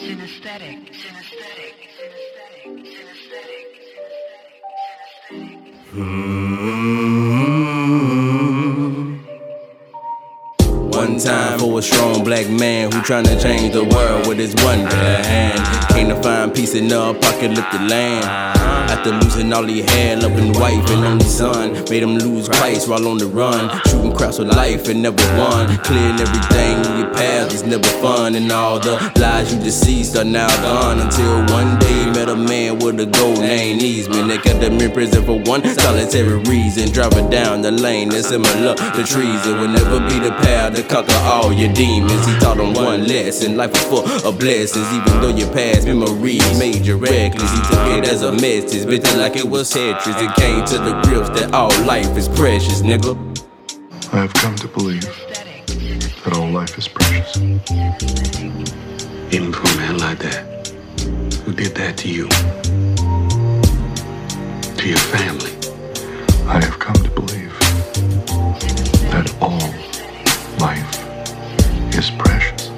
Synesthetic, synesthetic, synesthetic, synesthetic. One time for a strong black man who tryna change the world with his one hand. Came to find peace in the apocalyptic land. After losing all he had, loving wife and only son, made him lose Christ while on the run. Shooting crowds with life and never won. Clearing everything path is never fun, and all the lies you deceased are now gone. Until one day met a man with a gold name, Eastman. They kept him in prison for one solitary reason. Driving down the lane that's similar to treason. Will never be the path to conquer all your demons. He taught them one lesson: life is full of blessings, even though your past memories made you reckless. He took it as a message bitches like it was Tetris. It came to the grips that all life is precious, nigga. I have come to believe that all life is precious. Even for a man like that, who did that to you, to your family. I have come to believe that all life is precious.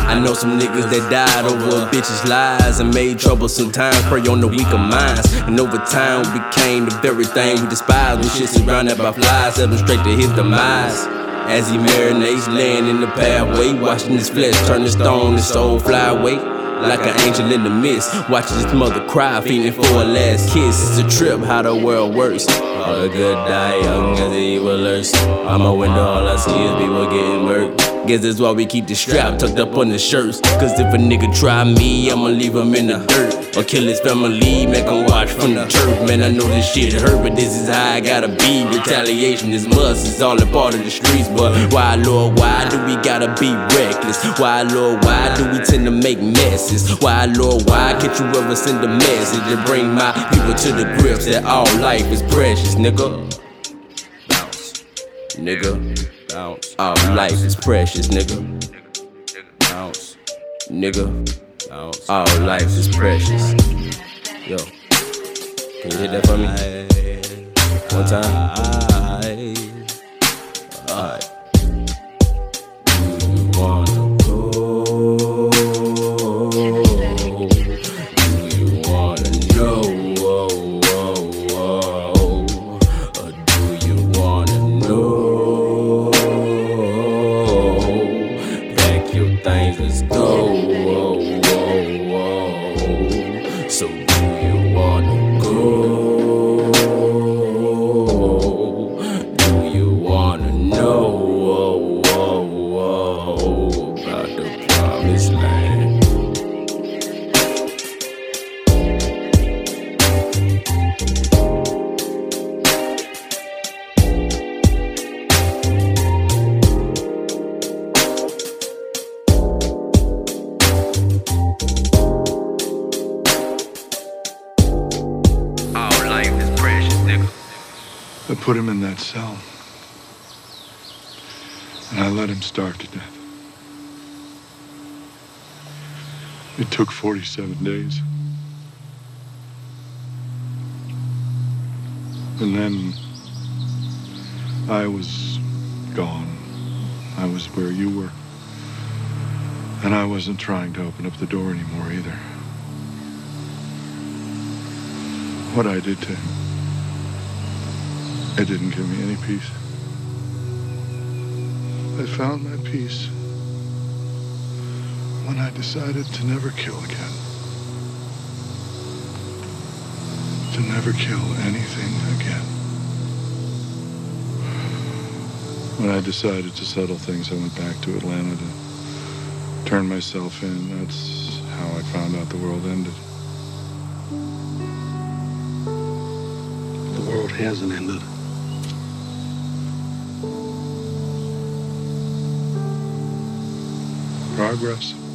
I know some niggas that died over a bitch's lies and made troublesome times prey on the weaker minds. And over time became the very thing we despise when shit surrounded by flies, heading straight to his demise. As he marinates, laying in the pathway, watching his flesh turn to stone, his soul fly away. Like an angel in the mist, watching his mother cry, feeling for a last kiss. It's a trip how the world works. All the good die young as the evil lurks. Out my window, all I see is people getting murked. Guess that's why we keep the strap tucked up on the shirts. Cause if a nigga try me, I'ma leave him in the dirt. Or kill his family, make him watch from the turf. Man, I know this shit hurt, but this is how I gotta be. Retaliation is must, it's all a part of the streets. But why, Lord, why do we gotta be reckless? Why, Lord, why do we tend to make messes? Why, Lord, why can't you ever send a message and bring my people to the grips that all life is precious, nigga? Bounce, nigga. Bounce. All life is precious, nigga. Bounce. Nigga. Bounce. All life is precious. Yo. Can you hit that for me? One time. Pack your things, let's go. So I put him in that cell. And I let him starve to death. It took 47 days. And then I was gone. I was where you were. And I wasn't trying to open up the door anymore either. What I did to him. It didn't give me any peace. I found my peace when I decided to never kill again. To never kill anything again. When I decided to settle things, I went back to Atlanta to turn myself in. That's how I found out the world ended. The world hasn't ended. Progress.